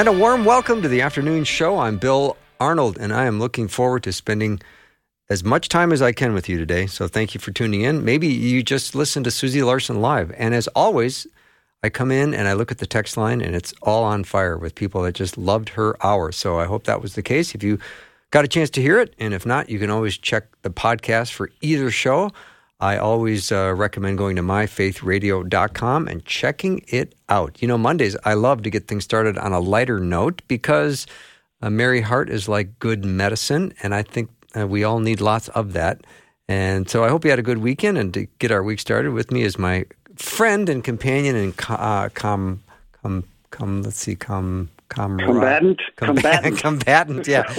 And a warm welcome to the afternoon show. I'm Bill Arnold, and I am looking forward to spending as much time as I can with you today. So thank you for tuning in. Maybe you just listened to Susie Larson live. And as always, I come in and I look at the text line, and it's all on fire with people that just loved her hour. So I hope that was the case. If you got a chance to hear it, and if not, you can always check the podcast for either show. I always uh, recommend going to myfaithradio.com and checking it out. You know, Mondays, I love to get things started on a lighter note because a merry heart is like good medicine, and I think uh, we all need lots of that. And so I hope you had a good weekend. And to get our week started with me is my friend and companion and uh, com, com, com, let's see, com, combatant, combatant, combatant, yeah,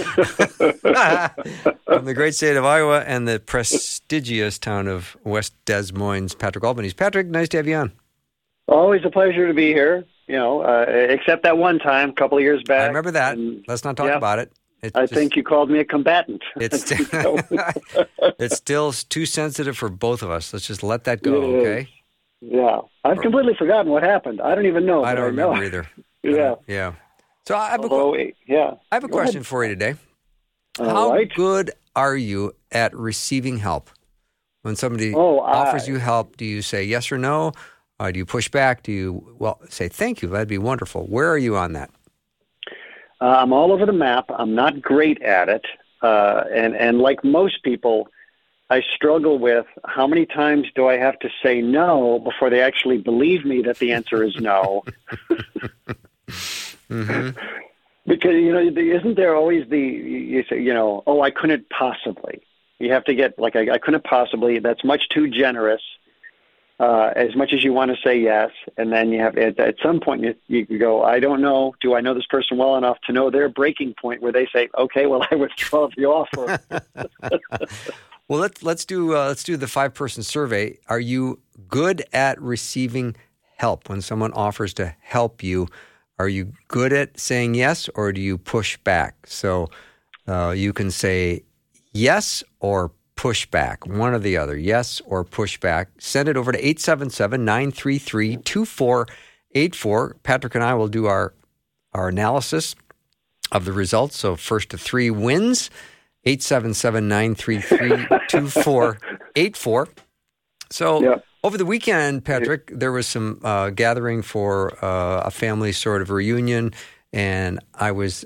from the great state of Iowa and the prestigious town of West Des Moines, Patrick Albanese. Patrick, nice to have you on. Always a pleasure to be here. You know, uh, except that one time, a couple of years back. I remember that. And, Let's not talk yeah, about it. It's I just, think you called me a combatant. It's it's still too sensitive for both of us. Let's just let that go, okay? Yeah, I've completely forgotten what happened. I don't even know. I don't remember I either. yeah, yeah. So I have a, Although, yeah. I have a Go question ahead. for you today. All How right. good are you at receiving help? When somebody Oh, offers I- you help, do you say yes or no? Or do you push back? Do you well say thank you? That'd be wonderful. Where are you on that? Uh, I'm all over the map. I'm not great at it, uh, and and like most people, I struggle with how many times do I have to say no before they actually believe me that the answer is no. hmm Because you know, isn't there always the you say, you know, oh, I couldn't possibly. You have to get like I, I couldn't possibly. That's much too generous. Uh, as much as you want to say yes, and then you have at, at some point you, you go, I don't know. Do I know this person well enough to know their breaking point where they say, okay, well, I withdraw the offer. Well, let's let's do uh, let's do the five person survey. Are you good at receiving help when someone offers to help you? Are you good at saying yes, or do you push back? So uh, you can say yes or push back, one or the other, yes or push back. Send it over to 877 933 2484. Patrick and I will do our, our analysis of the results. So, first to three wins 877 933 2484. So, Yep. Over the weekend, Patrick, there was some uh, gathering for uh, a family sort of reunion, and I was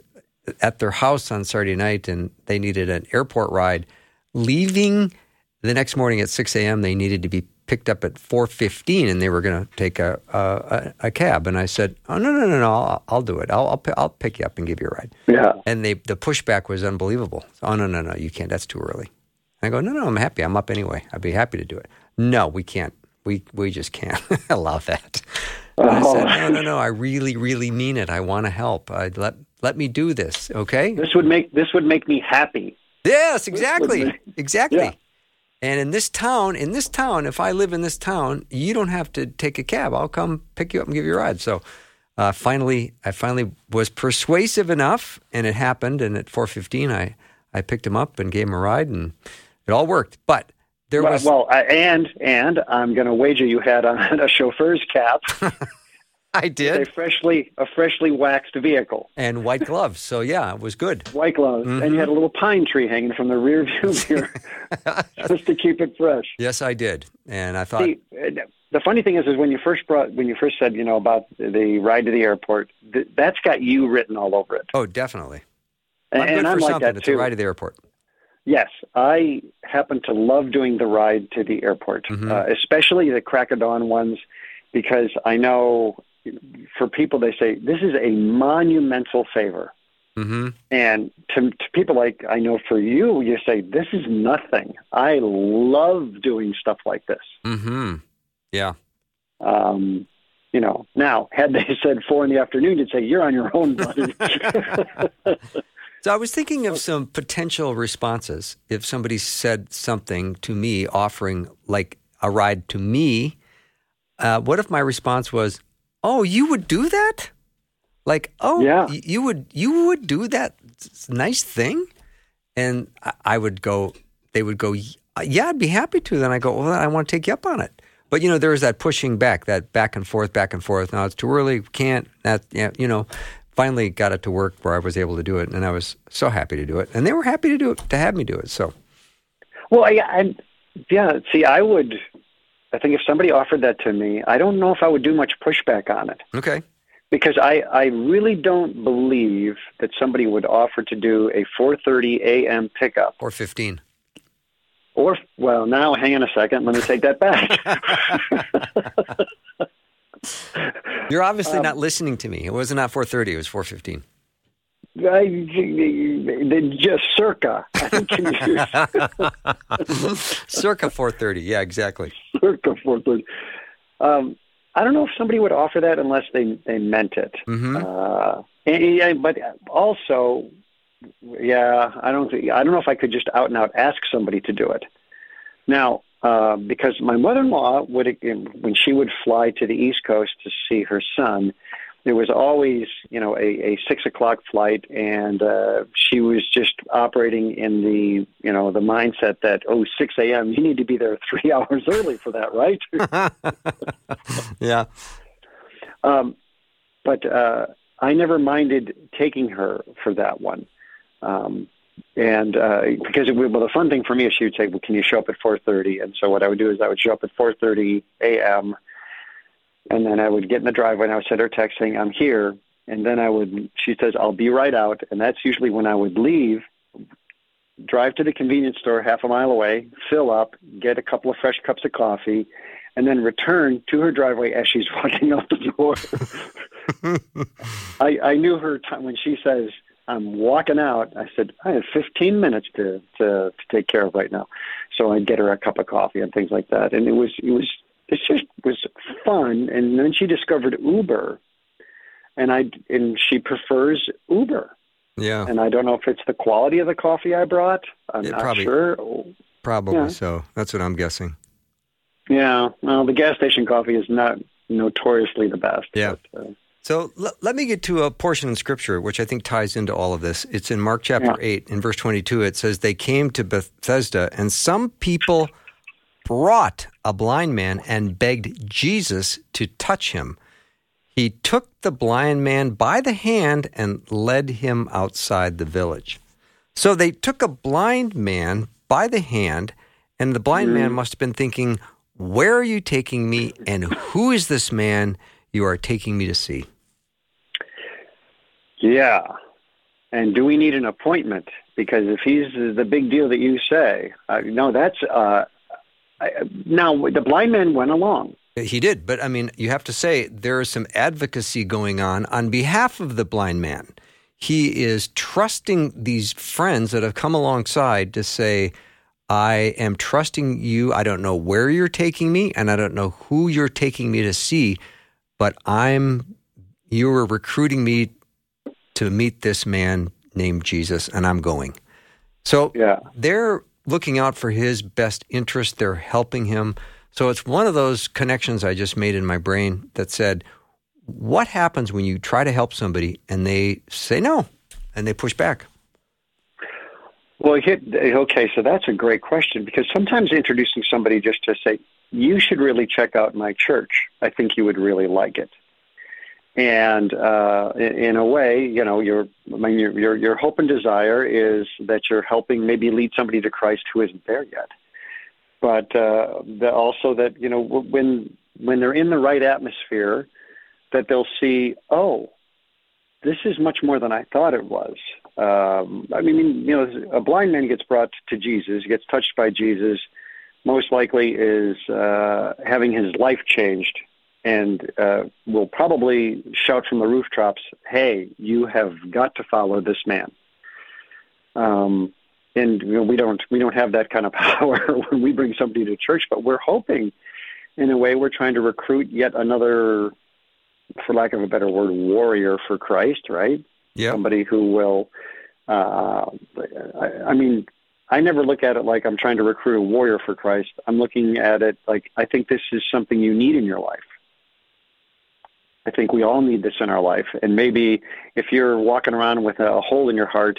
at their house on Saturday night, and they needed an airport ride. Leaving the next morning at 6 a.m., they needed to be picked up at 4:15, and they were going to take a, a a cab. And I said, "Oh no, no, no, no! I'll, I'll do it. I'll, I'll I'll pick you up and give you a ride." yeah. And they the pushback was unbelievable. Oh no, no, no, you can't. That's too early. I go, no, no, I'm happy. I'm up anyway. I'd be happy to do it. No, we can't. We we just can't allow that. And I said, no, no, no. I really, really mean it. I want to help. I let let me do this. Okay. This would make this would make me happy. Yes, exactly, exactly. Yeah. And in this town, in this town, if I live in this town, you don't have to take a cab. I'll come pick you up and give you a ride. So, uh, finally, I finally was persuasive enough, and it happened. And at four fifteen, I I picked him up and gave him a ride, and it all worked. But there Well, was well I, and and I'm going to wager you had on a chauffeur's cap I did, A freshly a freshly waxed vehicle, and white gloves. So yeah, it was good. white gloves, and you had a little pine tree hanging from the rear view mirror just to keep it fresh. Yes, I did, and I thought, See, uh, the funny thing is, is when you first brought when you first said you know about the ride to the airport, th- that's got you written all over it, oh, definitely. and, I'm and I'm like something. that it's a ride to the airport. Yes, I happen to love doing the ride to the airport, Mhm. uh, especially the crack of dawn ones, because I know for people they say this is a monumental favor, hmm and to, to people like I know for you, you say this is nothing. I love doing stuff like this. hmm Yeah. Um, you know, now had they said four in the afternoon, you'd say you're on your own, buddy. so I was thinking of some potential responses if somebody said something to me, offering like a ride to me. Uh, what if my response was, "Oh, you would do that? Like, oh, yeah. you would you would do that nice thing?" And I would go, they would go, "Yeah, I'd be happy to." Then I go, "Well, I want to take you up on it." But you know, there was that pushing back, that back and forth, back and forth. Now it's too early, can't. That yeah, you know. Finally, got it to work where I was able to do it, and I was so happy to do it, and they were happy to do it to have me do it. So, well, yeah, and yeah. See, I would. I think if somebody offered that to me, I don't know if I would do much pushback on it. Okay. Because I, I really don't believe that somebody would offer to do a 4:30 a.m. pickup or 15 or, well, now hang on a second. Let me take that back. You're obviously um, not listening to me. It wasn't at 4:30. It was 4:15. I, just circa. circa 4:30. Yeah, exactly. Circa 4:30. Um, I don't know if somebody would offer that unless they they meant it. Mm-hmm. Uh, and, and, but also, yeah, I don't think I don't know if I could just out and out ask somebody to do it. Now, uh, because my mother-in-law would when she would fly to the East Coast to see her son, there was always you know a, a six o'clock flight, and uh, she was just operating in the you know the mindset that oh six a.m. you need to be there three hours early for that, right? yeah. Um, but uh, I never minded taking her for that one. Um, and uh, because it, well, the fun thing for me is she would say, "Well, can you show up at 4:30?" And so what I would do is I would show up at 4:30 a.m. and then I would get in the driveway and I would send her text saying, "I'm here." And then I would, she says, "I'll be right out." And that's usually when I would leave, drive to the convenience store half a mile away, fill up, get a couple of fresh cups of coffee, and then return to her driveway as she's walking out the door. I, I knew her time when she says, I'm walking out. I said, I have 15 minutes to, to, to take care of right now. So I'd get her a cup of coffee and things like that. And it was, it was, it just was fun. And then she discovered Uber and I, and she prefers Uber. Yeah. And I don't know if it's the quality of the coffee I brought. I'm not probably, sure. Probably yeah. so. That's what I'm guessing. Yeah. Well, the gas station coffee is not notoriously the best. Yeah. But, uh, so l- let me get to a portion in Scripture which I think ties into all of this. It's in Mark chapter yeah. 8, in verse 22. It says, They came to Bethesda, and some people brought a blind man and begged Jesus to touch him. He took the blind man by the hand and led him outside the village. So they took a blind man by the hand, and the blind mm. man must have been thinking, Where are you taking me, and who is this man you are taking me to see? Yeah. And do we need an appointment? Because if he's the big deal that you say, uh, no, that's uh, I, now the blind man went along. He did, but I mean, you have to say there is some advocacy going on on behalf of the blind man. He is trusting these friends that have come alongside to say, I am trusting you. I don't know where you're taking me, and I don't know who you're taking me to see, but I'm you are recruiting me to meet this man named Jesus, and I'm going. So yeah. they're looking out for his best interest. They're helping him. So it's one of those connections I just made in my brain that said, what happens when you try to help somebody and they say no and they push back? Well, okay, so that's a great question because sometimes introducing somebody just to say, you should really check out my church, I think you would really like it and uh, in, a way, you know, your I mean, your, your your hope and desire is that you're helping maybe lead somebody to Christ who isn't there yet, but uh, the, also that you know when when they're in the right atmosphere, that they'll see, oh, this is much more than I thought it was. Um, I mean, you know, a blind man gets brought to Jesus, gets touched by Jesus, most likely is uh, having his life changed and uh, will probably shout from the rooftops, "Hey, you have got to follow this man." Um, and you know, we don't we don't have that kind of power when we bring somebody to church, but we're hoping, in a way, we're trying to recruit yet another for lack of a better word, warrior for Christ, right? Yeah. Somebody who will. Uh, I, I mean, I never look at it like I'm trying to recruit a warrior for Christ. I'm looking at it like I think this is something you need in your life. I think we all need this in our life. And maybe if you're walking around with a hole in your heart,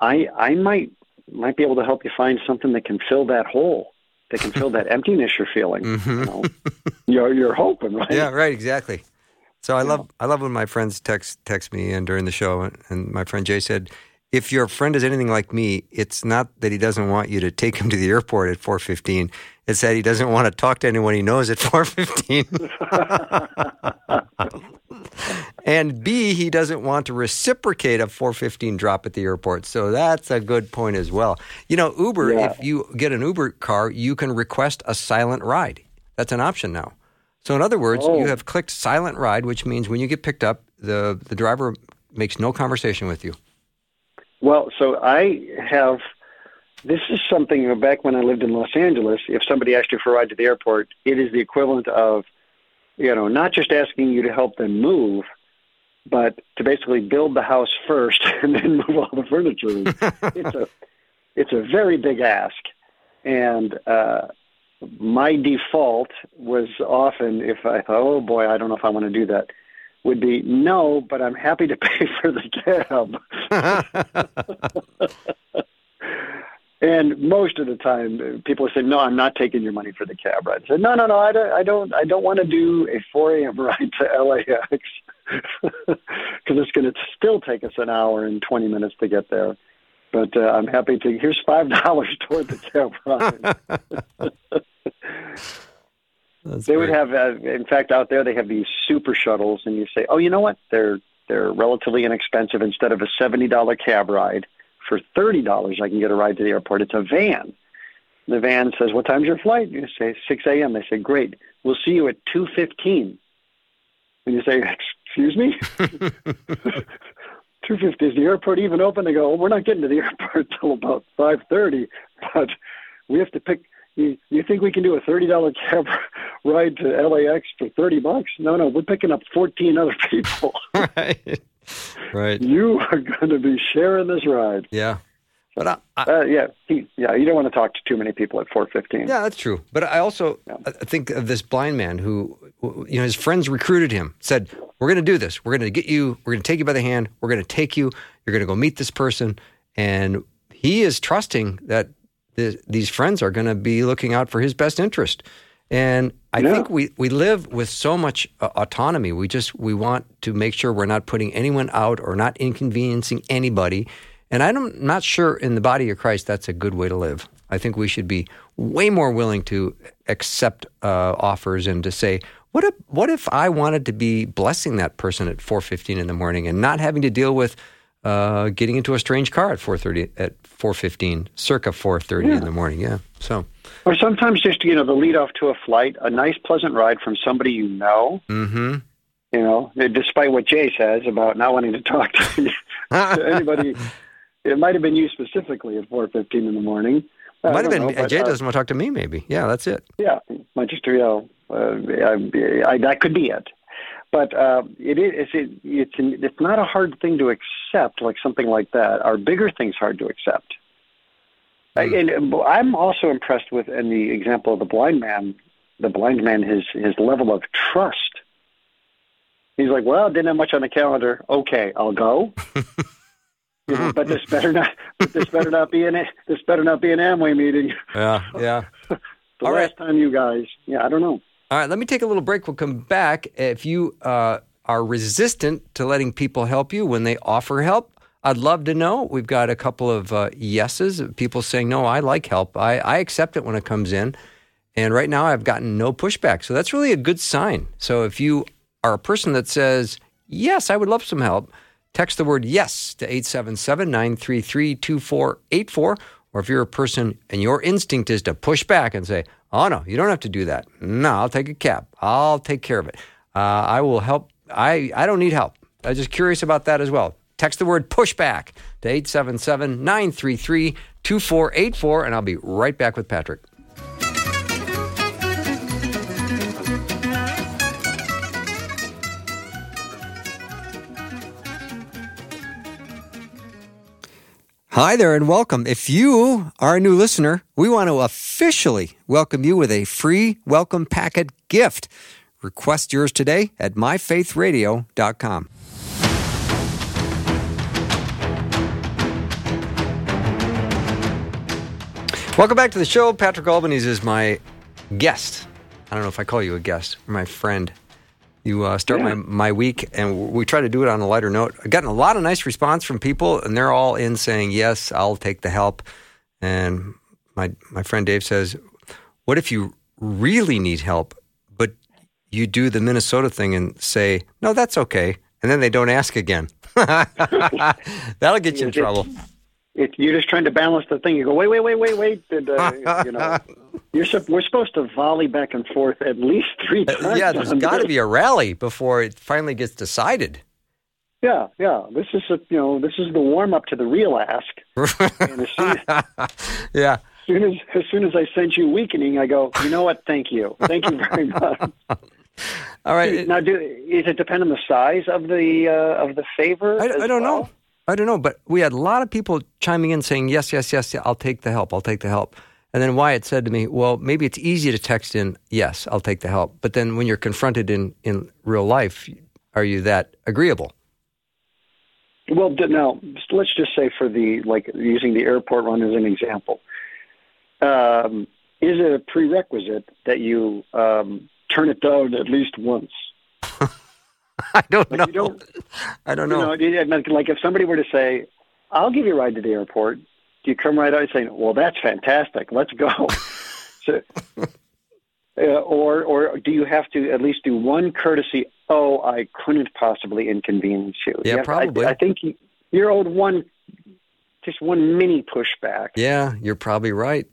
I I might might be able to help you find something that can fill that hole, that can fill that emptiness you're feeling. Mm-hmm. You know? you're you're hoping, right? Yeah, right, exactly. So I love I love when my friends text text me and during the show and my friend Jay said, if your friend is anything like me, it's not that he doesn't want you to take him to the airport at 4:15. It's that he doesn't want to talk to anyone he knows at 4:15. and B, he doesn't want to reciprocate a 4:15 drop at the airport. So that's a good point as well. You know, Uber, Yeah. if you get an Uber car, you can request a silent ride. That's an option now. So in other words, Oh. you have clicked silent ride, which means when you get picked up, the the driver makes no conversation with you. Well, so I have. This is something you know, back when I lived in Los Angeles. If somebody asked you for a ride to the airport, it is the equivalent of, you know, not just asking you to help them move, but to basically build the house first and then move all the furniture. it's a, it's a very big ask, and uh, my default was often if I thought, oh boy, I don't know if I want to do that, would be no, but I'm happy to pay for the cab. And most of the time, people say, "No, I'm not taking your money for the cab ride." I said, "No, no, no, I don't, I don't, I don't want to do a 4 a.m. ride to LAX because it's going to still take us an hour and 20 minutes to get there." But uh, I'm happy to. Here's five dollars toward the cab ride. That's they would have, uh, in fact, out there they have these super shuttles, and you say, "Oh, you know what? They're they're relatively inexpensive. Instead of a seventy dollar cab ride, for thirty dollars, I can get a ride to the airport. It's a van. The van says, "What time's your flight?" You say, 6 a.m." They say, "Great. We'll see you at 2:15." And you say, "Excuse me." 2:50 is the airport even open? They go, well, "We're not getting to the airport till about 5:30, but we have to pick." You, you think we can do a thirty dollar cab ride to LAX for thirty bucks? No, no, we're picking up fourteen other people. right. Right. you are going to be sharing this ride. Yeah. But I, I, Uh, yeah, he, yeah. You don't want to talk to too many people at four fifteen. yeah, that's true. But I also Yeah. I think of this blind man who, who, you know, his friends recruited him, said, "We're going to do this. We're going to get you. We're going to take you by the hand. We're going to take you. You're going to go meet this person." And he is trusting that the, these friends are going to be looking out for his best interest. And I Yeah. think we, we live with so much uh, autonomy. We just we want to make sure we're not putting anyone out or not inconveniencing anybody. And I'm not sure in the body of Christ that's a good way to live. I think we should be way more willing to accept uh, offers and to say, what if what if I wanted to be blessing that person at 4:15 in the morning and not having to deal with uh, getting into a strange car at 4:30 at 4:15, circa 4:30 in the morning. Yeah. So. Or sometimes just you know the lead off to a flight, a nice pleasant ride from somebody you know. Mm-hmm. You know, despite what Jay says about not wanting to talk to, to anybody. It might have been you specifically at four fifteen in the morning. I Might have been. know, but, Jay uh, doesn't want to talk to me. Maybe. Yeah, that's it. Yeah, might just you know, uh, I, I, that could be it. But uh, it is it, it's it's not a hard thing to accept, like something like that. Our bigger things hard to accept. Hmm. And I'm also impressed with, in the example of the blind man, the blind man, his his level of trust. He's like, well, didn't have much on the calendar. Okay, I'll go. But this better not. But this better not be an. This better not be an Amway meeting. Yeah. Yeah. The All last right. time you guys. Yeah, I don't know. All right, let me take a little break. We'll come back. If you uh, are resistant to letting people help you when they offer help, I'd love to know. We've got a couple of uh, yeses, people saying, no, I like help. I, I accept it when it comes in. And right now I've gotten no pushback. So that's really a good sign. So if you are a person that says, yes, I would love some help, text the word yes to 877 933 2484. Or if you're a person and your instinct is to push back and say, oh, no, you don't have to do that. No, I'll take a cab. I'll take care of it. Uh, I will help. I, I don't need help. I'm just curious about that as well. Text the word pushback to 877 933 2484, and I'll be right back with Patrick. Hi there and welcome. If you are a new listener, we want to officially welcome you with a free welcome packet gift. Request yours today at myfaithradio.com. Welcome back to the show. Patrick Albanese is my guest. I don't know if I call you a guest or my friend. You uh, start Yeah. my, my week, and we try to do it on a lighter note. I've gotten a lot of nice response from people, and they're all in saying, Yes, I'll take the help. And my, my friend Dave says, What if you really need help, but you do the Minnesota thing and say, No, that's okay. And then they don't ask again. That'll get you in trouble. It, you're just trying to balance the thing. You go, wait, wait, wait, wait, wait. And, uh, you know, you're sup- we're supposed to volley back and forth at least three times. Uh, Yeah, there's got to be a rally before it finally gets decided. Yeah, yeah. This is a, you know this is the warm up to the real ask. As soon, as yeah. soon as as soon as I sent you weakening, I go, you know what? Thank you, thank you very much. All right. now, do is it depend on the size of the uh, of the favor? I, I don't well? know. I don't know, but we had a lot of people chiming in saying, yes, yes, yes, I'll take the help. I'll take the help. And then Wyatt said to me, well, maybe it's easy to text in, yes, I'll take the help. But then when you're confronted in, in real life, are you that agreeable? Well, now let's just say for the like using the airport run as an example, um, is it a prerequisite that you um, turn it down at least once? I don't Like know. don't, I don't you know. know, like, if somebody were to say, "I'll give you a ride to the airport," do you come right out and say, "Well, that's fantastic, let's go"? so, uh, or or do you have to at least do one courtesy? Oh, I couldn't possibly inconvenience you. Yeah, You have- I- probably. I, think you- you're owed one, just one mini pushback. yeah, you're probably right.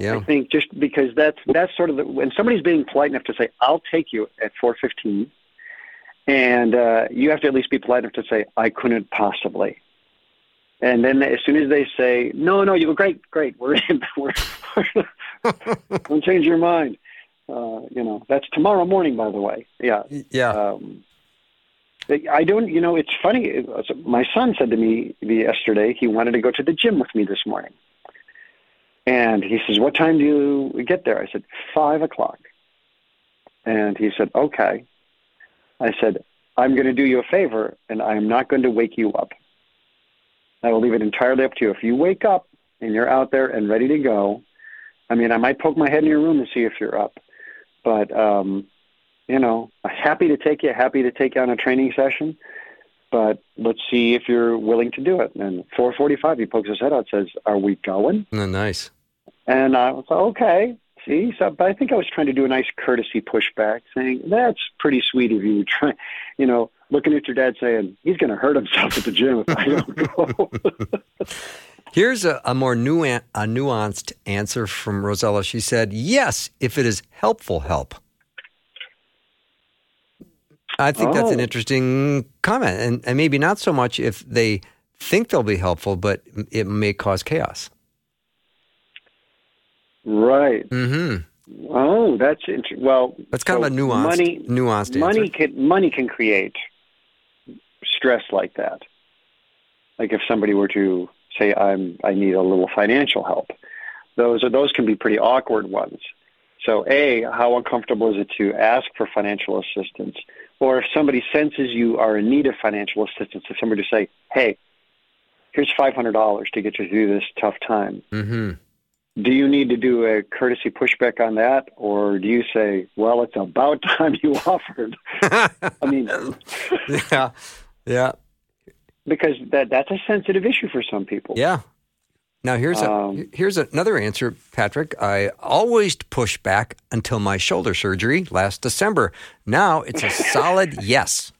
Yeah. I think just because that's that's sort of the, when somebody's being polite enough to say, "I'll take you at 4:15," and uh, you have to at least be polite enough to say, "I couldn't possibly." And then as soon as they say, "No, no," you go, "Great, great, we're in. We're, don't change your mind." Uh, you know, that's tomorrow morning, by the way. Yeah. Yeah. Um, I don't. You know, it's funny. My son said to me yesterday he wanted to go to the gym with me this morning. And he says, What time do you get there? I said, Five o'clock. And he said, Okay. I said, I'm going to do you a favor, and I'm not going to wake you up. I will leave it entirely up to you. If you wake up and you're out there and ready to go, I mean, I might poke my head in your room and see if you're up. But, um, you know, happy to take you, happy to take you on a training session. But let's see if you're willing to do it. And 4:45, he pokes his head out, says, "Are we going?" Oh, nice. And I was like, okay. See, so but I think I was trying to do a nice courtesy pushback, saying that's pretty sweet of you. Try, you know, looking at your dad, saying he's going to hurt himself at the gym if I don't go. Here's a, a more nuan- a nuanced answer from Rosella. She said, yes, if it is helpful help. I think that's an Oh. interesting comment. And, and maybe not so much if they think they'll be helpful, but it may cause chaos. Right. hmm Oh, that's inter- well. That's kind so of a nuanced, money. nuanced Money can money can create stress like that. Like if somebody were to say, "I'm I need a little financial help," those are those can be pretty awkward ones. So, a how uncomfortable is it to ask for financial assistance, or if somebody senses you are in need of financial assistance, if somebody to say, "Hey, here's five hundred dollars to get you through this tough time," hmm do you need to do a courtesy pushback on that, or do you say, "Well, it's about time you offered"? I mean, yeah. Yeah. because that that's a sensitive issue for some people. Yeah. Now here's a Um, here's another answer, Patrick. I always push back until my shoulder surgery last December. Now it's a solid yes.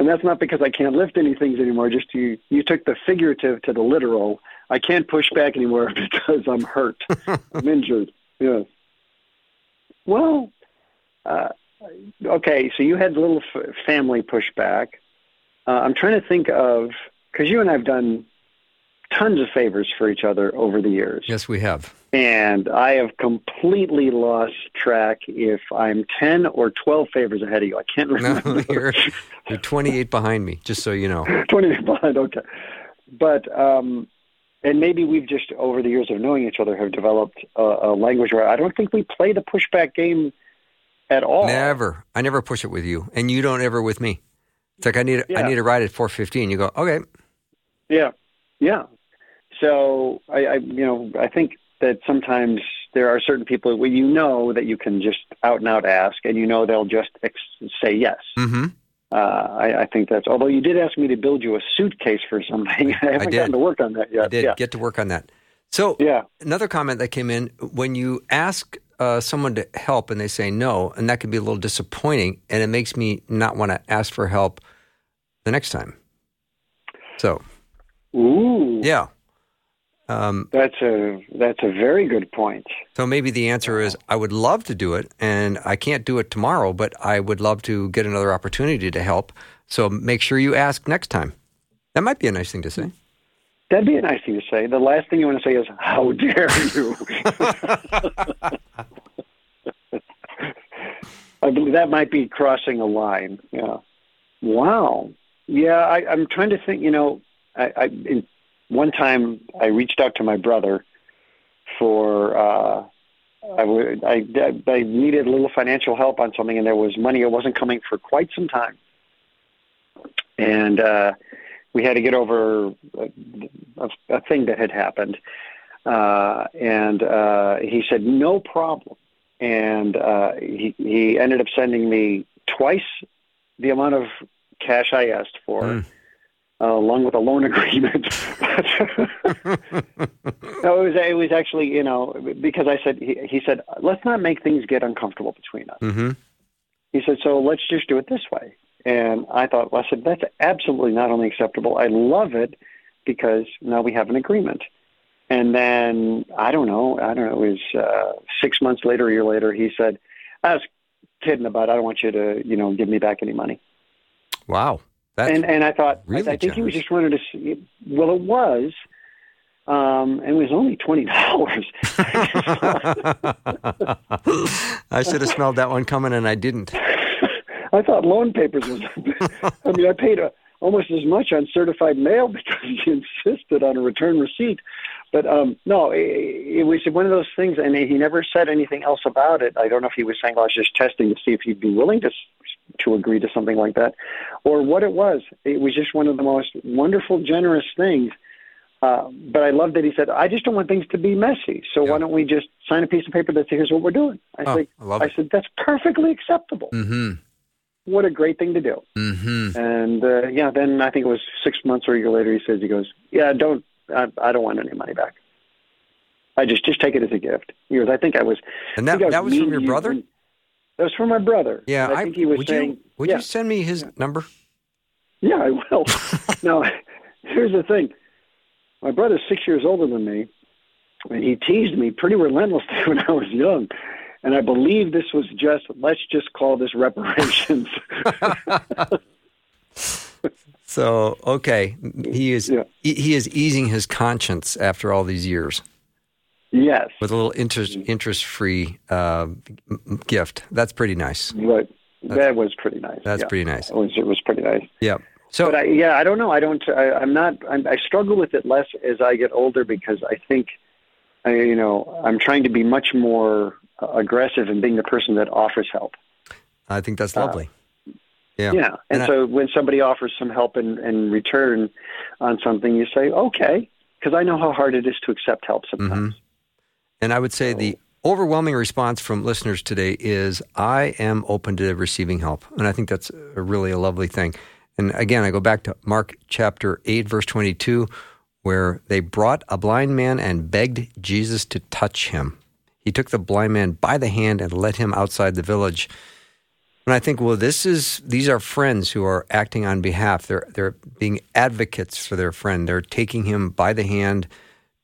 And that's not because I can't lift any things anymore. Just you, you took the figurative to the literal. I can't push back anymore because I'm hurt. I'm injured. Yes. Well, uh, okay. So you had a little f- family pushback. Uh, I'm trying to think of because you and I've done tons of favors for each other over the years. Yes, we have. And I have completely lost track if I'm 10 or 12 favors ahead of you. I can't No, remember. you're you're 28 behind me. Just so you know. 20 behind, okay. but um, and maybe we've just over the years of knowing each other have developed a, a language where I don't think we play the pushback game at all. Never. I never push it with you, and you don't ever with me. It's like I need Yeah. I need a ride at four fifteen. You go okay. Yeah, yeah. So I, I, you know, I think that sometimes there are certain people where you know that you can just out and out ask, and you know they'll just ex- say yes. Mm-hmm. Uh, I, I think that's. Although you did ask me to build you a suitcase for something, I haven't did. gotten to work on that yet. I did Yeah, get to work on that. So yeah, another comment that came in when you ask uh, someone to help and they say no, and that can be a little disappointing, and it makes me not want to ask for help the next time. So Ooh, yeah. Um, that's a that's a very good point. so maybe the answer is I would love to do it, and I can't do it tomorrow, but I would love to get another opportunity to help. So make sure you ask next time. That might be a nice thing to say. That'd be a nice thing to say. The last thing you want to say is "How dare you." I believe that might be crossing a line. Yeah. Wow. Yeah, I, I'm trying to think. You know, I, I in, one time I reached out to my brother for. Uh, I, would, I, I needed a little financial help on something, and there was money. It wasn't coming for quite some time, and uh, we had to get over a, a, a thing that had happened. Uh, and uh, he said, "No problem." And uh, he he ended up sending me twice the amount of cash I asked for, Mm. Uh, along with a loan agreement. no, it was it was actually you know because I said he, he said let's not make things get uncomfortable between us. hmm He said so let's just do it this way. And I thought, well, I said that's absolutely not only acceptable. I love it because now we have an agreement. And then I don't know, I don't know. It was uh, six months later, a year later. He said, "I was kidding about. It. I don't want you to, you know, give me back any money." Wow. That's, and and I thought really I, I think he was just wanted to. See, well, it was, um, and it was only twenty dollars. I should have smelled that one coming, and I didn't. I thought loan papers was. I mean, I paid a, almost as much on certified mail because he insisted on a return receipt. But um, no, it, it was one of those things, and he never said anything else about it. I don't know if he was saying, "Well, I was just testing to see if he'd be willing to to agree to something like that," or what it was. It was just one of the most wonderful, generous things. Uh, but I love that he said, "I just don't want things to be messy. So Yeah. why don't we just sign a piece of paper that says here's what we're doing?" I Oh, said, I "I said that's perfectly acceptable. Mm-hmm. What a great thing to do." Mm-hmm. And uh, yeah, then I think it was six months or a year later. He says, "He goes, yeah, don't. I, I don't want any money back. I just just take it as a gift." Goes, "I think I was." And that I that was from your brother. That was from my brother. Yeah, And I think he was would saying, you would yeah, you send me his number? "Yeah, I will." now, here's the thing: my brother's six years older than me, and he teased me pretty relentlessly when I was young. And I believe this was just let's just call this reparations. So okay, he is Yeah. he, he is easing his conscience after all these years yes, with a little interest interest free uh, gift. That's pretty nice. but that was pretty nice. That's yeah. pretty nice. It was it was pretty nice. Yeah. So but I, yeah, I don't know. I don't. I, I'm not. I'm, I struggle with it less as I get older because I think, I, you know, I'm trying to be much more uh, aggressive in being the person that offers help. I think that's lovely. Yeah. Yeah, and, And I- so when somebody offers some help in, in return on something, you say okay, because I know how hard it is to accept help sometimes. Mm-hmm. And I would say the overwhelming response from listeners today is I am open to receiving help. And I think that's a really a lovely thing. And again, I go back to Mark chapter 8, verse 22, where they brought a blind man and begged Jesus to touch him. He took the blind man by the hand and led him outside the village. And I think, well, this is these are friends who are acting on behalf. They're they're being advocates for their friend. They're taking him by the hand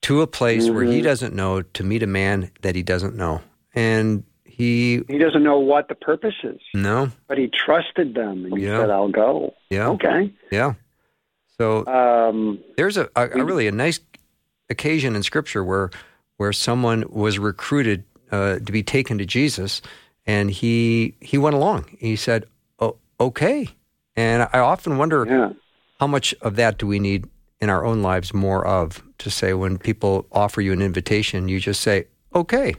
to a place where he doesn't know to meet a man that he doesn't know. And he He doesn't know what the purpose is, no, but he trusted them and he Yeah. said, "I'll go." yeah, Okay. yeah. So Um, there's a, a, a really a nice occasion in Scripture where where someone was recruited uh, to be taken to Jesus, and he he went along. He said, "Oh, okay." And I often wonder yeah. how much of that do we need in our own lives more of to say when people offer you an invitation, you just say, okay.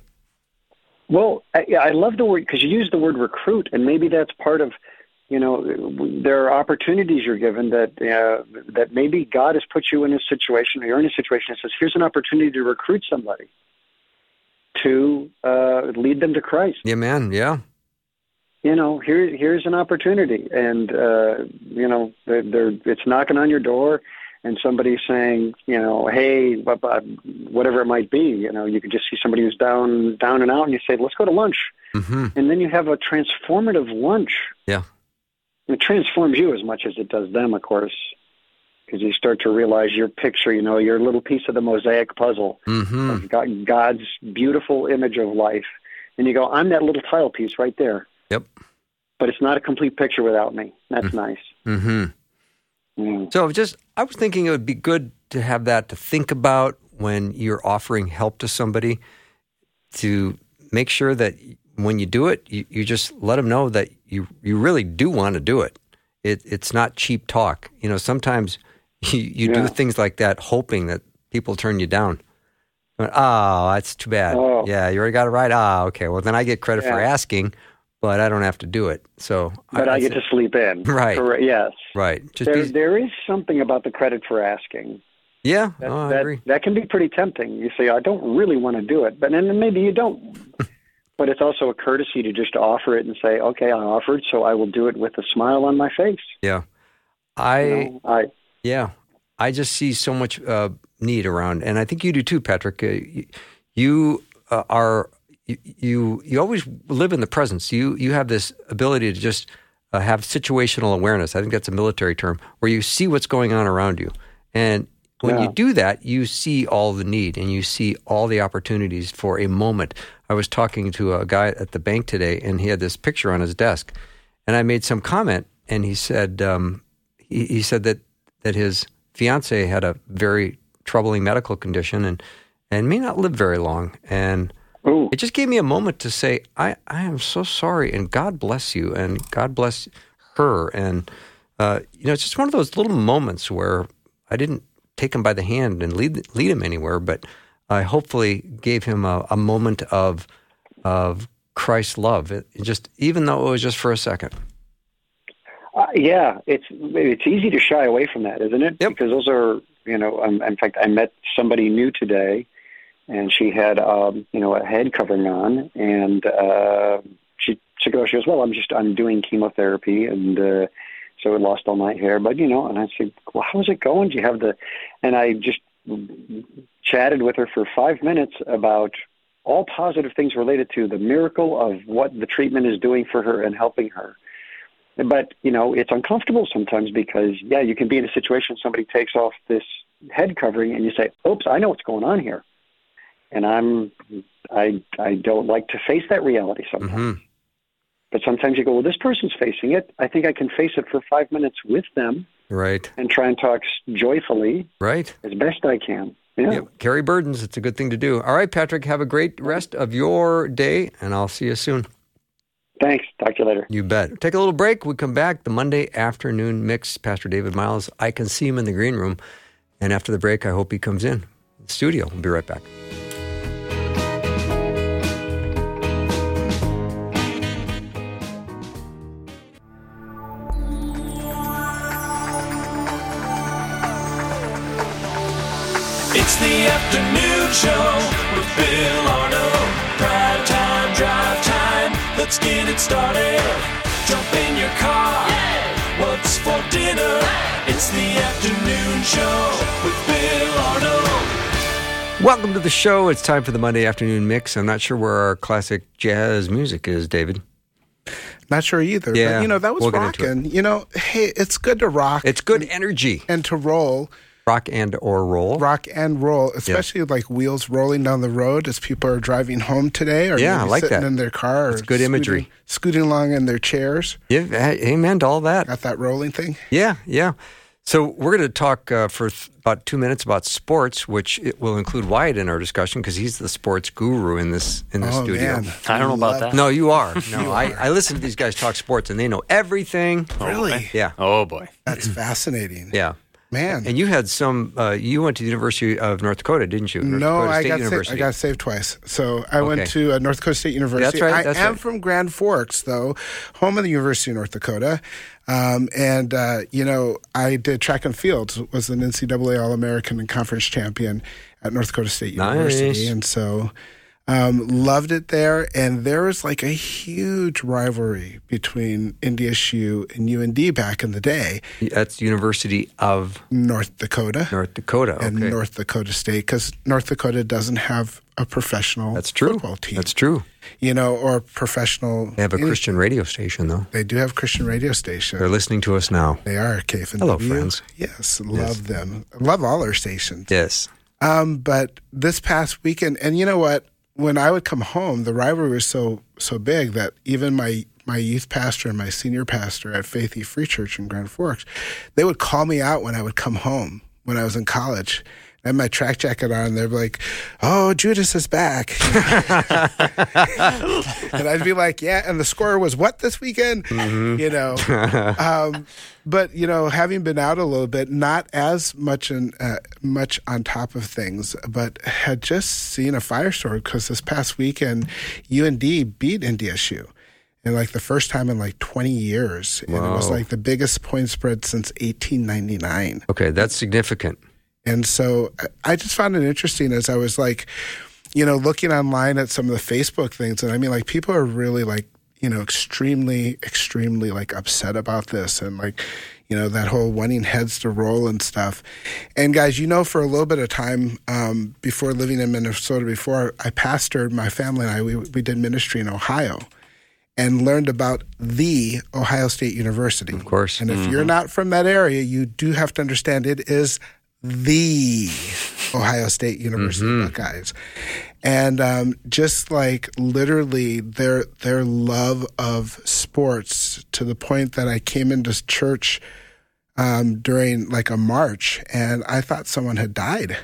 Well, I, I love the word because you use the word recruit, and maybe that's part of, you know, there are opportunities you're given that uh, that maybe God has put you in a situation, or you're in a situation that says, here's an opportunity to recruit somebody to uh, lead them to Christ. Yeah, man. Yeah. You know, here here's an opportunity, and uh, you know, they're, they're, it's knocking on your door, and somebody's saying, you know, hey, whatever it might be. You know, you could just see somebody who's down down and out, and you say, let's go to lunch, mm-hmm. and then you have a transformative lunch. Yeah. It transforms you as much as it does them, of course because you start to realize your picture, you know, your little piece of the mosaic puzzle mm-hmm. God's beautiful image of life. And you go, I'm that little tile piece right there. Yep. But it's not a complete picture without me. That's mm-hmm. nice. Mm-hmm. Mm. So just, I was thinking it would be good to have that to think about when you're offering help to somebody to make sure that when you do it, you, you just let them know that you, you really do want to do it. it. It's not cheap talk. You know, sometimes you, you yeah. do things like that hoping that people turn you down. Oh, that's too bad. Oh. Yeah, you already got it right. Ah, okay. Well, then I get credit yeah. for asking, but I don't have to do it. So, but I, I get to sleep in. Right. Correct. Yes. Right. Just there, be... there is something about the credit for asking. Yeah, that, oh, I that, agree. That can be pretty tempting. You say, I don't really want to do it, but then maybe you don't. but it's also a courtesy to just offer it and say, okay, I offered, so I will do it with a smile on my face. Yeah. I, you know, I yeah, I just see so much uh, need around, and I think you do too, Patrick. Uh, you uh, are you you always live in the presence. You you have this ability to just uh, have situational awareness. I think that's a military term where you see what's going on around you, and when yeah. you do that, you see all the need and you see all the opportunities for a moment. I was talking to a guy at the bank today, and he had this picture on his desk, and I made some comment, and he said um, he, he said that that his fiance had a very troubling medical condition and and may not live very long. And Ooh. it just gave me a moment to say, I, I am so sorry, and God bless you, and God bless her. And uh, you know, it's just one of those little moments where I didn't take him by the hand and lead lead him anywhere, but I hopefully gave him a, a moment of of Christ's love. It, it just even though it was just for a second. Uh, yeah, it's it's easy to shy away from that, isn't it? Yep. Because those are you know. Um, in fact, I met somebody new today, and she had um, you know a head covering on, and uh, she she goes, she goes, well, I'm just I'm doing chemotherapy, and uh, so I lost all my hair, but you know, and I said, well, how's it going? Do you have the? And I just chatted with her for five minutes about all positive things related to the miracle of what the treatment is doing for her and helping her but you know, it's uncomfortable sometimes because yeah, you can be in a situation somebody takes off this head covering and you say, "Oops, I know what's going on here," and I'm I I don't like to face that reality sometimes. Mm-hmm. But sometimes you go, well, this person's facing it. I think I can face it for five minutes with them. Right. And try and talk joyfully. Right. As best I can. Yeah. Yep. Carry burdens. It's a good thing to do. All right, Patrick, have a great rest of your day, and I'll see you soon. Thanks. Talk to you later. You bet. Take a little break. We come back. The Monday afternoon mix. Pastor David Myles. I can see him in the green room. And after the break, I hope he comes in the studio. We'll be right back. It's the afternoon show with Bill Arnold. Let's get it started. Jump in your car. Yeah. What's for dinner? Hey. It's the afternoon show with Bill Arnold. Welcome to the show. It's time for the Monday afternoon mix. I'm not sure where our classic jazz music is, David. Not sure either. Yeah, but, you know, that was we'll rocking. You know, hey, it's good to rock. It's good energy. and to roll. Rock and or roll. rock and roll, especially like wheels rolling down the road as people are driving home today, or Yeah, maybe like sitting that. in their car, It's good imagery. scooting, scooting along in their chairs. Yeah, amen to all that. Got that rolling thing. Yeah, yeah. So we're going to talk uh, for th- about two minutes about sports, which it will include Wyatt in our discussion because he's the sports guru in this in the oh studio. man, I don't know about that. No, you are. No, I, I listen to these guys talk sports and they know everything. Really, Yeah, Oh boy. that's fascinating. yeah. Man. And you had some. Uh, you went to the University of North Dakota, didn't you? North no, Dakota I State got, University. I got saved twice. So I Okay. went to uh, North Dakota State University. That's right, I am right. from Grand Forks, though, home of the University of North Dakota. Um, and, uh, you know, I did track and field, was an NCAA All American and conference champion at North Dakota State Nice. University. And so um, loved it there. And there was like a huge rivalry between NDSU and UND back in the day, That's University of North Dakota North Dakota. Okay. and North Dakota State, because North Dakota doesn't have a professional That's true. football team. That's true. you know, or professional. They have a Christian radio station, though. They do have Christian radio station. They're listening to us now. They are KFNW. Hello, friends. Yes, love them. Love all our stations. Yes. Um, but this past weekend, and you know what? When I would come home, the rivalry was so so big that even my my youth pastor and my senior pastor at Faith E Free Church in Grand Forks, they would call me out when I would come home when I was in college. I had my track jacket on. They're like, "Oh, Judas is back," and I'd be like, "Yeah." And the score was what this weekend? You know. um, but you know, having been out a little bit, not as much in, uh, much on top of things, but had just seen a firestorm because this past weekend, UND beat NDSU. And like the first time in like 20 years. And it was like the biggest point spread since 1899. Okay, that's significant. And so I- just found it interesting as I was like, you know, looking online at some of the Facebook things. And I mean, like, people are really like, you know, extremely, extremely like upset about this and like, you know, that whole wanting heads to roll and stuff. And guys, you know, for a little bit of time um, before living in Minnesota, before I pastored my family and I, we, we did ministry in Ohio and learned about the Ohio State University. Of course. And if you're not from that area, you do have to understand it is the Ohio State University Buckeyes. And um, just like literally their their love of sports to the point that I came into church um, during like a march and I thought someone had died.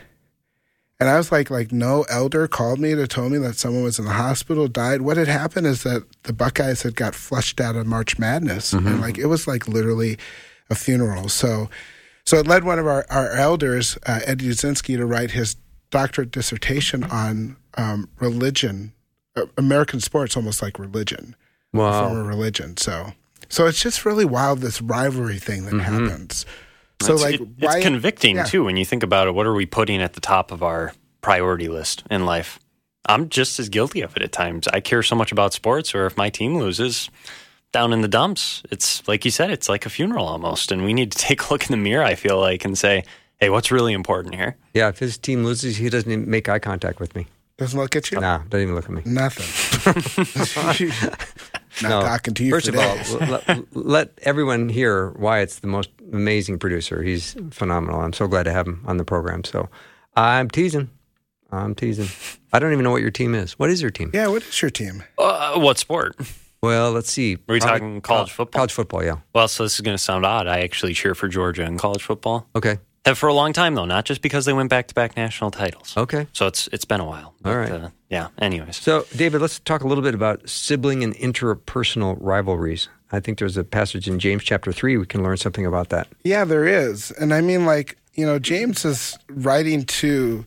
And I was like, like no elder called me to tell me that someone was in the hospital, died. What had happened is that the Buckeyes had got flushed out of March Madness, and like it was like literally a funeral. So, so it led one of our our elders, uh, Ed Uzinski, to write his doctorate dissertation on um, religion, uh, American sports, almost like religion, Wow. of religion. So, so it's just really wild this rivalry thing that happens. So, it's, like, it- why? it's convicting yeah. too when you think about it. What are we putting at the top of our priority list in life? I'm just as guilty of it at times. I care so much about sports, or if my team loses, down in the dumps. It's like you said, it's like a funeral almost, and we need to take a look in the mirror. I feel like and say, "Hey, what's really important here?" Yeah, if his team loses, he doesn't even make eye contact with me. Doesn't look at you. Nah, doesn't even look at me. Nothing. Not talking to you. First for of all, let, let everyone hear why it's the most amazing producer. He's phenomenal. I'm so glad to have him on the program. So I'm teasing. I'm teasing. I don't even know what your team is. What is your team? yeah. What is your team? Uh, what sport? Well, let's see. Are we Probably talking college col- football? College football, yeah. Well, so this is going to sound odd. I actually cheer for Georgia in college football. Okay. Have for a long time though, not just because they went back to back national titles. Okay. So it's it's been a while. All right. Uh, yeah. Anyways. So, David, let's talk a little bit about sibling and interpersonal rivalries. I think there's a passage in James chapter 3. We can learn something about that. Yeah, there is. And I mean, like, you know, James is writing to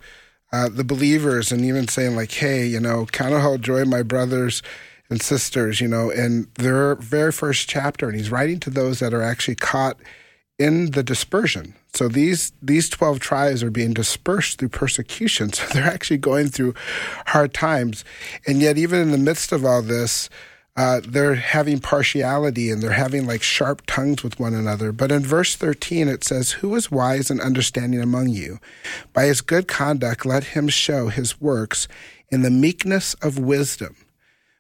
uh, the believers and even saying, like, hey, you know, count it all joy, my brothers and sisters, you know, in their very first chapter. And he's writing to those that are actually caught in the dispersion. So these these 12 tribes are being dispersed through persecution. So they're actually going through hard times. And yet, even in the midst of all this, uh, they're having partiality and they're having like sharp tongues with one another. But in verse 13, it says, Who is wise and understanding among you? By his good conduct, let him show his works in the meekness of wisdom.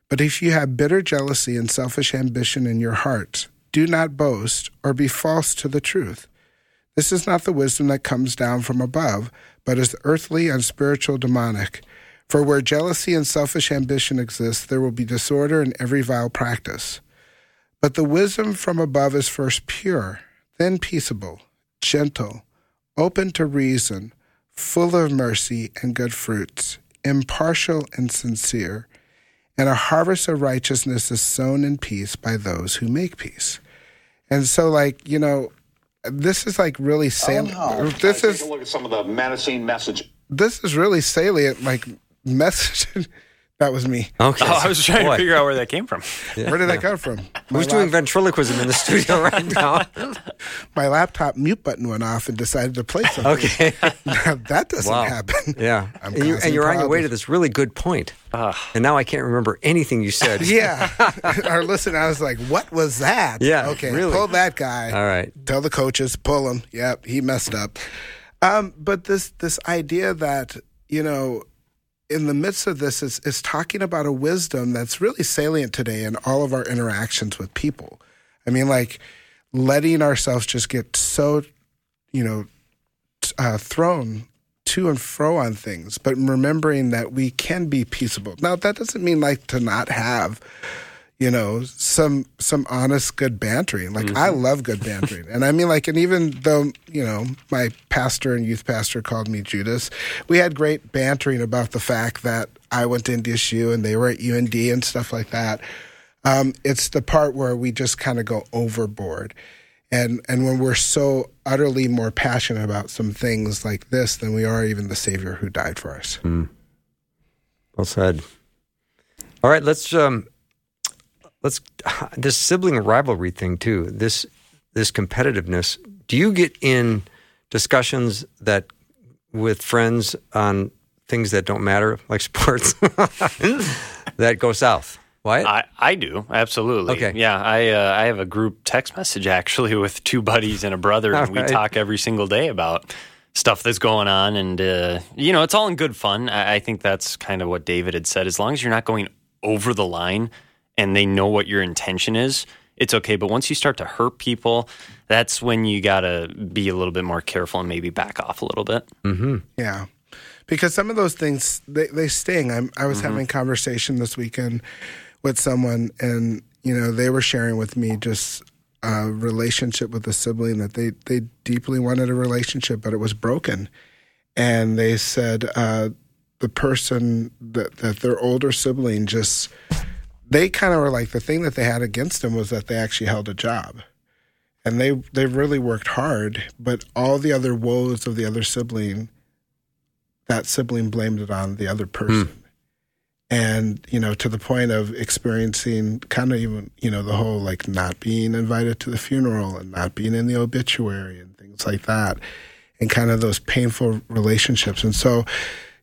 But if you have bitter jealousy and selfish ambition in your hearts, do not boast or be false to the truth. This is not the wisdom that comes down from above, but is earthly and spiritual demonic. For where jealousy and selfish ambition exist, there will be disorder and every vile practice. But the wisdom from above is first pure, then peaceable, gentle, open to reason, full of mercy and good fruits, impartial and sincere. And a harvest of righteousness is sown in peace by those who make peace. And so, like, you know, this is like really oh, salient. This Take is a look at some of the menacing message. this is really salient. Like message. that was me. Okay. Oh, I was trying Boy. to figure out where that came from. Where did that come from? My Who's doing ventriloquism in the studio right now? my laptop mute button went off and decided to play something. Okay. that doesn't Wow. happen. Yeah. I'm and, you, and, you're on your way to this really good point. And now I can't remember anything you said. Yeah. Our listener, I was like, what was that? Yeah, Okay. really. Pull that guy. All right. Tell the coaches, pull him. Yep. He messed up. Um, but this, this idea that, you know, in the midst of this is, is talking about a wisdom that's really salient today in all of our interactions with people. I mean, like letting ourselves just get so, you know, uh, thrown to and fro on things, but remembering that we can be peaceable. Now, that doesn't mean like to not have, you know, some some honest, good bantering. Like I love good bantering, and I mean, like, and even though you know my pastor and youth pastor called me Judas, we had great bantering about the fact that I went to NDSU and they were at UND and stuff like that. Um, it's the part where we just kind of go overboard. And and when we're so utterly more passionate about some things like this than we are even the Savior who died for us. Well said. All right, let's um let's this sibling rivalry thing too. This this competitiveness. Do you get in discussions that with friends on things that don't matter like sports that go south? Why? I, I do absolutely. Okay. Yeah, I uh, I have a group text message actually with two buddies and a brother, and we Alright. talk every single day about stuff that's going on, and uh, you know it's all in good fun. I, I think that's kind of what David had said. As long as you're not going over the line, and they know what your intention is, it's okay. But once you start to hurt people, that's when you gotta be a little bit more careful and maybe back off a little bit. Yeah. Because some of those things they, they sting. I'm, I was having a conversation this weekend with someone and you know, they were sharing with me just a relationship with a sibling that they, they deeply wanted a relationship, but it was broken. And they said uh, the person that, that their older sibling just they kind of were like the thing that they had against them was that they actually held a job. And they they really worked hard but all the other woes of the other sibling that sibling blamed it on the other hmm. person. And you know to the point of experiencing kind of even you know the whole like not being invited to the funeral and not being in the obituary and things like that and kind of those painful relationships. And so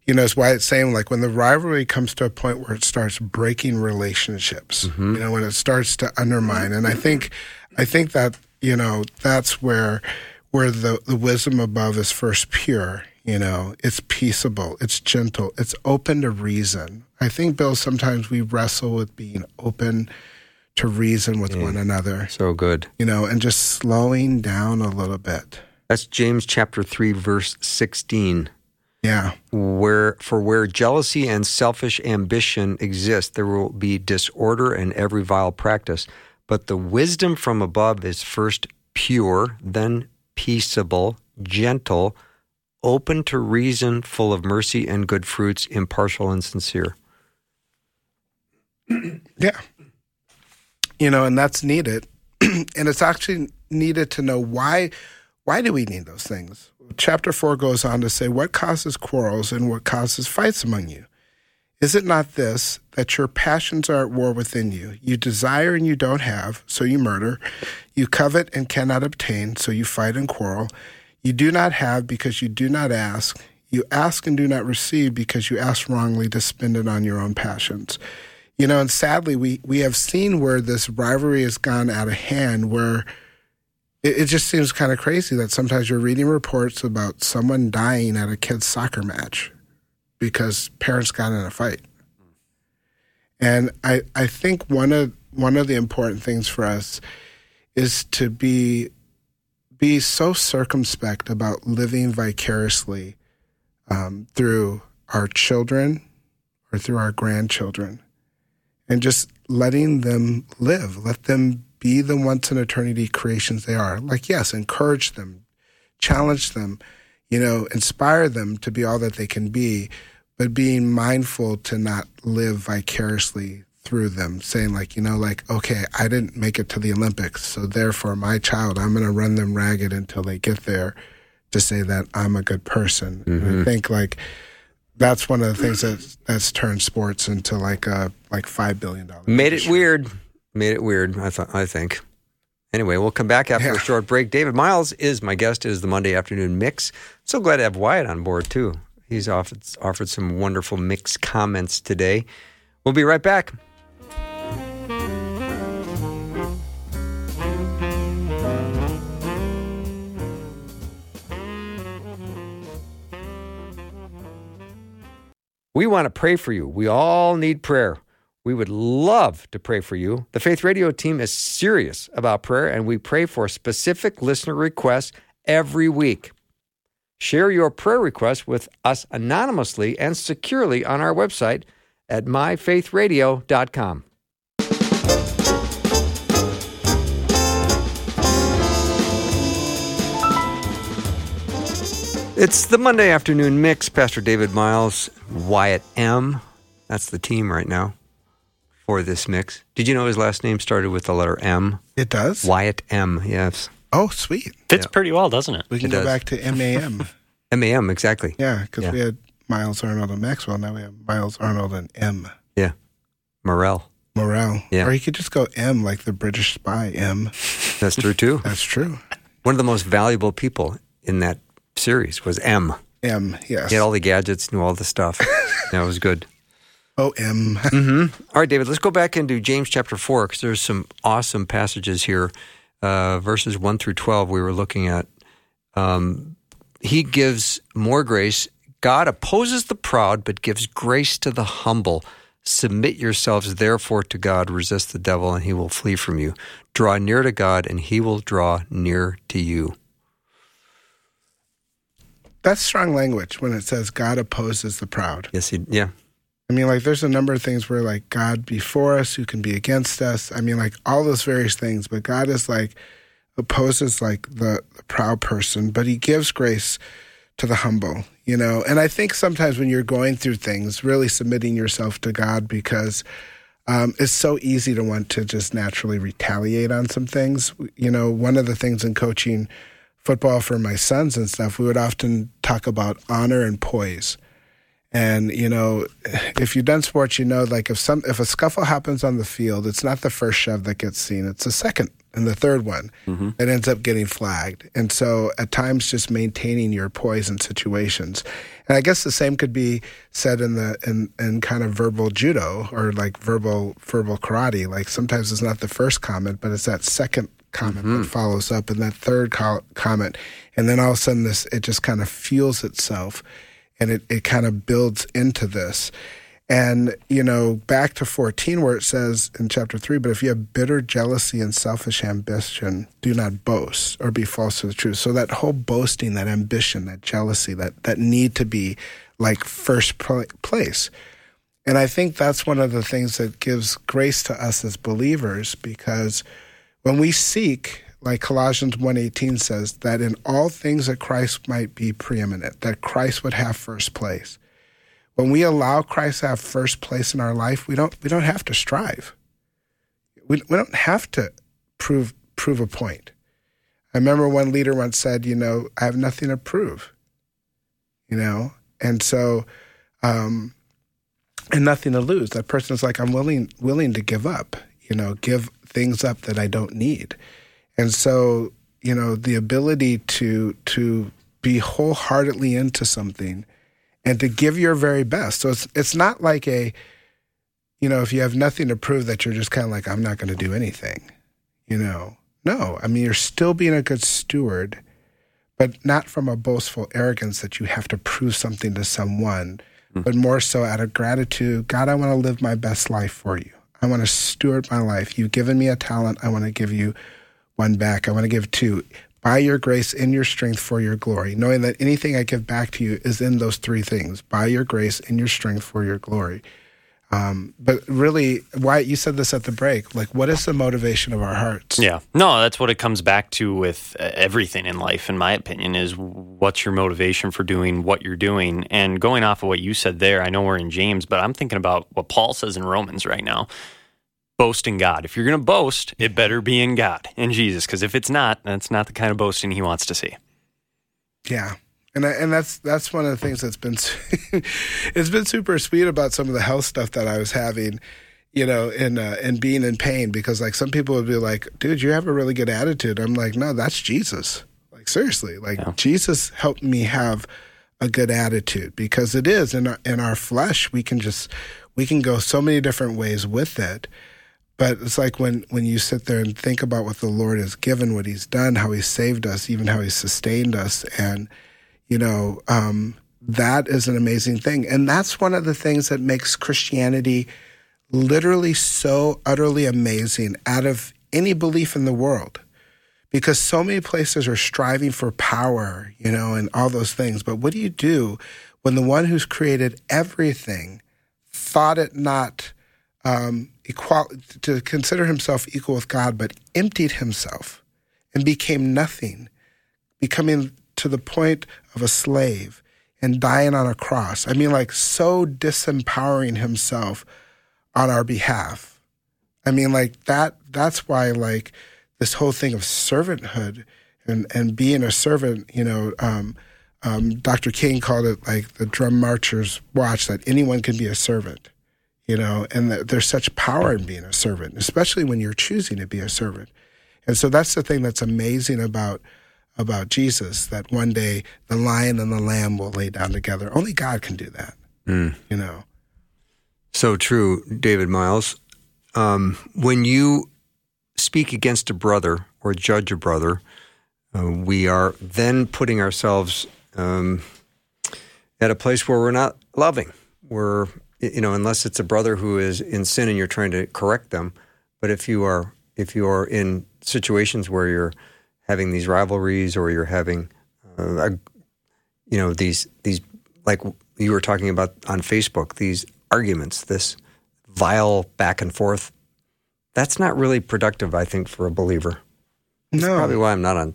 you know it's why it's saying like when the rivalry comes to a point where it starts breaking relationships mm-hmm. you know when it starts to undermine. And i think i think that you know that's where where the the wisdom above is first pure you know. It's peaceable. It's gentle. It's open to reason. I think bill sometimes we wrestle with being open to reason with one another. So good. you know and just slowing down a little bit. That's James chapter 3 verse 16. Yeah where for where jealousy and selfish ambition exist there will be disorder and every vile practice but the wisdom from above is first pure then peaceable gentle open to reason full of mercy and good fruits impartial and sincere Yeah. You know, and that's needed. and it's actually needed to know why why do we need those things? Chapter 4 goes on to say what causes quarrels and what causes fights among you? Is it not this that your passions are at war within you? You desire and you don't have, so you murder. You covet and cannot obtain, so you fight and quarrel. You do not have because you do not ask. You ask and do not receive because you ask wrongly to spend it on your own passions. You know, and sadly, we, we have seen where this rivalry has gone out of hand, where it, it just seems kind of crazy that sometimes you're reading reports about someone dying at a kid's soccer match because parents got in a fight. And I, I think one of one of the important things for us is to be be so circumspect about living vicariously um, through our children or through our grandchildren and just letting them live. Let them be the once in eternity creations they are. Like, yes, encourage them, challenge them, you know, inspire them to be all that they can be, but being mindful to not live vicariously through them, saying like, you know, like, okay, I didn't make it to the Olympics, so therefore my child, I'm going to run them ragged until they get there, to say that I'm a good person. And I mm-hmm. think like that's one of the things that that's turned sports into like a like five billion dollars. Made it weird. Made it weird. I thought. I think. Anyway, we'll come back after Yeah. a short break. David Myles is my guest. It is the Monday afternoon mix. So glad to have Wyatt on board too. He's offered offered some wonderful mix comments today. We'll be right back. We want to pray for you. We all need prayer. We would love to pray for you. The Faith Radio team is serious about prayer, and we pray for specific listener requests every week. Share your prayer requests with us anonymously and securely on our website at myfaithradio.com. It's the Monday afternoon mix. Pastor David Myles, Wyatt M. That's the team right now for this mix. Did you know his last name started with the letter M? It does. Wyatt M. Yes. Oh, sweet. Fits pretty well, doesn't it? We can It go does. back to MAM. M A M, exactly. yeah, because Yeah. we had Myles Arnold and Maxwell. Now we have Myles Arnold and M. Yeah. Morel. Morale. Yeah. Or you could just go M like the British spy M. That's true too. That's true. One of the most valuable people in that series was M. M, yes. He had all the gadgets, knew all the stuff. that was good. Oh, M. All right, David, let's go back into James chapter 4 because there's some awesome passages here. Uh, verses 1 through 12, we were looking at. Um, he gives more grace. God opposes the proud, but gives grace to the humble. Submit yourselves, therefore, to God. Resist the devil, and he will flee from you. Draw near to God, and he will draw near to you. That's strong language when it says God opposes the proud. Yes, he, yeah. I mean, like, there's a number of things where, like, God before us, who can be against us. I mean, like, all those various things. But God is like, opposes, like, the, the proud person, but he gives grace to the humble, you know? And I think sometimes when you're going through things, really submitting yourself to God because um, it's so easy to want to just naturally retaliate on some things. You know, one of the things in coaching football for my sons and stuff, we would often talk about honor and poise. And you know, if you've done sports, you know, like if some if a scuffle happens on the field, it's not the first shove that gets seen; it's the second and the third one mm-hmm. that ends up getting flagged. And so, at times, just maintaining your poise in situations. And I guess the same could be said in the in, in kind of verbal judo or like verbal verbal karate. Like sometimes it's not the first comment, but it's that second comment that mm-hmm. follows up, and that third co- comment, and then all of a sudden, this it just kind of fuels itself and it, it kind of builds into this. And, you know, back to 14, where it says in chapter 3, but if you have bitter jealousy and selfish ambition, do not boast or be false to the truth. So that whole boasting, that ambition, that jealousy, that, that need to be like first place. And I think that's one of the things that gives grace to us as believers because when we seek like Colossians 1:18 says that in all things that Christ might be preeminent that Christ would have first place. When we allow Christ to have first place in our life we don't we don't have to strive. We, we don't have to prove prove a point. I remember one leader once said you know I have nothing to prove you know? And so um and nothing to lose. That person's like I'm willing willing to give up you know give things up that I don't need and so, you know, the ability to to be wholeheartedly into something and to give your very best. So it's it's not like a you know, if you have nothing to prove that you're just kind of like I'm not going to do anything. You know. No, I mean you're still being a good steward, but not from a boastful arrogance that you have to prove something to someone, hmm. but more so out of gratitude, God, I want to live my best life for you. I want to steward my life. You've given me a talent. I want to give you one back. I want to give two. By your grace, in your strength, for your glory, knowing that anything I give back to you is in those three things by your grace, in your strength, for your glory. Um, but really, why you said this at the break? Like, what is the motivation of our hearts? Yeah. No, that's what it comes back to with uh, everything in life, in my opinion, is what's your motivation for doing what you're doing? And going off of what you said there, I know we're in James, but I'm thinking about what Paul says in Romans right now boast in God. If you're going to boast, it better be in God, in Jesus, because if it's not, that's not the kind of boasting he wants to see. Yeah. And I, and that's that's one of the things that's been it's been super sweet about some of the health stuff that I was having, you know, in uh, and being in pain because like some people would be like, "Dude, you have a really good attitude." I'm like, "No, that's Jesus." Like seriously, like Yeah. Jesus helped me have a good attitude because it is in our, in our flesh we can just we can go so many different ways with it. But it's like when when you sit there and think about what the Lord has given, what He's done, how He saved us, even how He sustained us, and you know um, that is an amazing thing, and that's one of the things that makes Christianity literally so utterly amazing out of any belief in the world. Because so many places are striving for power, you know, and all those things. But what do you do when the one who's created everything thought it not um, equal to consider himself equal with God, but emptied himself and became nothing, becoming to the point of a slave and dying on a cross? I mean, like so disempowering himself on our behalf. I mean, like that. That's why, like this whole thing of servanthood and and being a servant. You know, um, um, Dr. King called it like the drum marcher's watch that anyone can be a servant. You know, and there's such power in being a servant, especially when you're choosing to be a servant. And so that's the thing that's amazing about about Jesus. That one day the lion and the lamb will lay down together. Only God can do that. You know. So true, David Myles. Um, when you speak against a brother or judge a brother, uh, we are then putting ourselves um, at a place where we're not loving. We're, you know, unless it's a brother who is in sin and you're trying to correct them. But if you are, if you are in situations where you're having these rivalries or you're having, uh, a, you know, these these like you were talking about on Facebook, these arguments, this vile back and forth. That's not really productive, I think, for a believer. No, Probably why I'm not on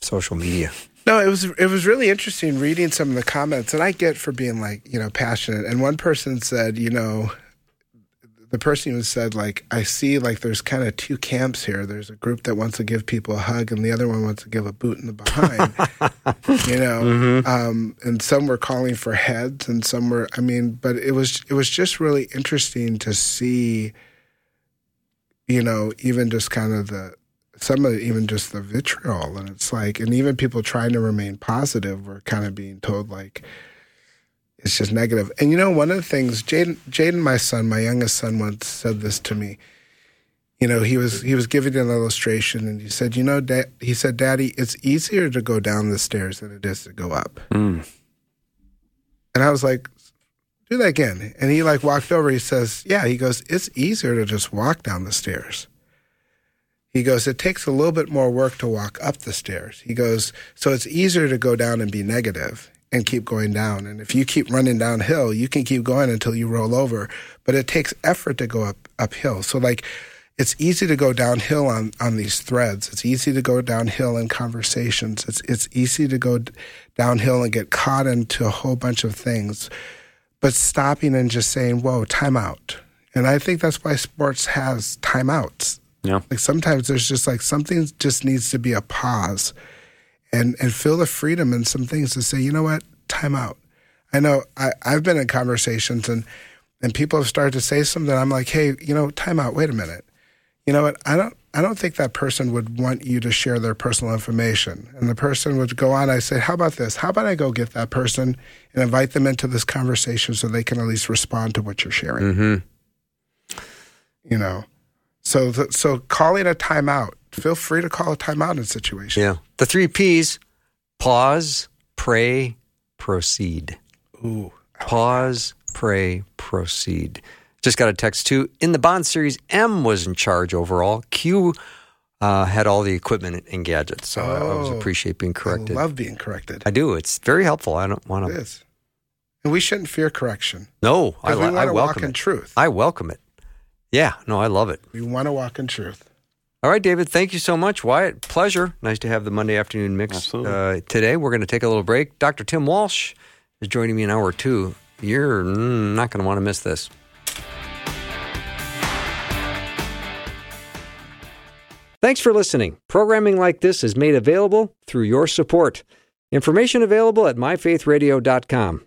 social media. No, it was it was really interesting reading some of the comments, and I get for being like you know passionate. And one person said, you know, the person who said like, I see like there's kind of two camps here. There's a group that wants to give people a hug, and the other one wants to give a boot in the behind. you know, um, and some were calling for heads, and some were. I mean, but it was it was just really interesting to see. You know, even just kind of the some of it, even just the vitriol and it's like and even people trying to remain positive were kind of being told like it's just negative. and you know one of the things jaden jaden my son my youngest son once said this to me you know he was he was giving an illustration and he said you know dad he said daddy it's easier to go down the stairs than it is to go up Mm. and i was like do that again and he like walked over he says yeah he goes it's easier to just walk down the stairs he goes, it takes a little bit more work to walk up the stairs. He goes, so it's easier to go down and be negative and keep going down. And if you keep running downhill, you can keep going until you roll over. But it takes effort to go up uphill. So like it's easy to go downhill on, on these threads. It's easy to go downhill in conversations. It's it's easy to go downhill and get caught into a whole bunch of things. But stopping and just saying, whoa, time out. And I think that's why sports has timeouts. Yeah. Like sometimes there's just like something just needs to be a pause and and feel the freedom and some things to say, you know what, time out. I know I, I've been in conversations and and people have started to say something. I'm like, hey, you know, time out, wait a minute. You know what? I don't I don't think that person would want you to share their personal information. And the person would go on, I say, How about this? How about I go get that person and invite them into this conversation so they can at least respond to what you're sharing? Mm-hmm. You know. So th- so calling a timeout. Feel free to call a timeout in a situation. Yeah. The three P's pause, pray, proceed. Ooh. Pause, pray, proceed. Just got a text too. In the Bond series, M was in charge overall. Q uh, had all the equipment and gadgets. So I always Oh, appreciate being corrected. I love being corrected. I do. It's very helpful. I don't want to is. And we shouldn't fear correction. No, I, we I to walk welcome in it. truth. I welcome it. Yeah, no, I love it. We want to walk in truth. All right, David, thank you so much. Wyatt, pleasure. Nice to have the Monday afternoon mix uh, today. We're going to take a little break. Dr. Tim Walsh is joining me in hour two. You're not going to want to miss this. Thanks for listening. Programming like this is made available through your support. Information available at myfaithradio.com.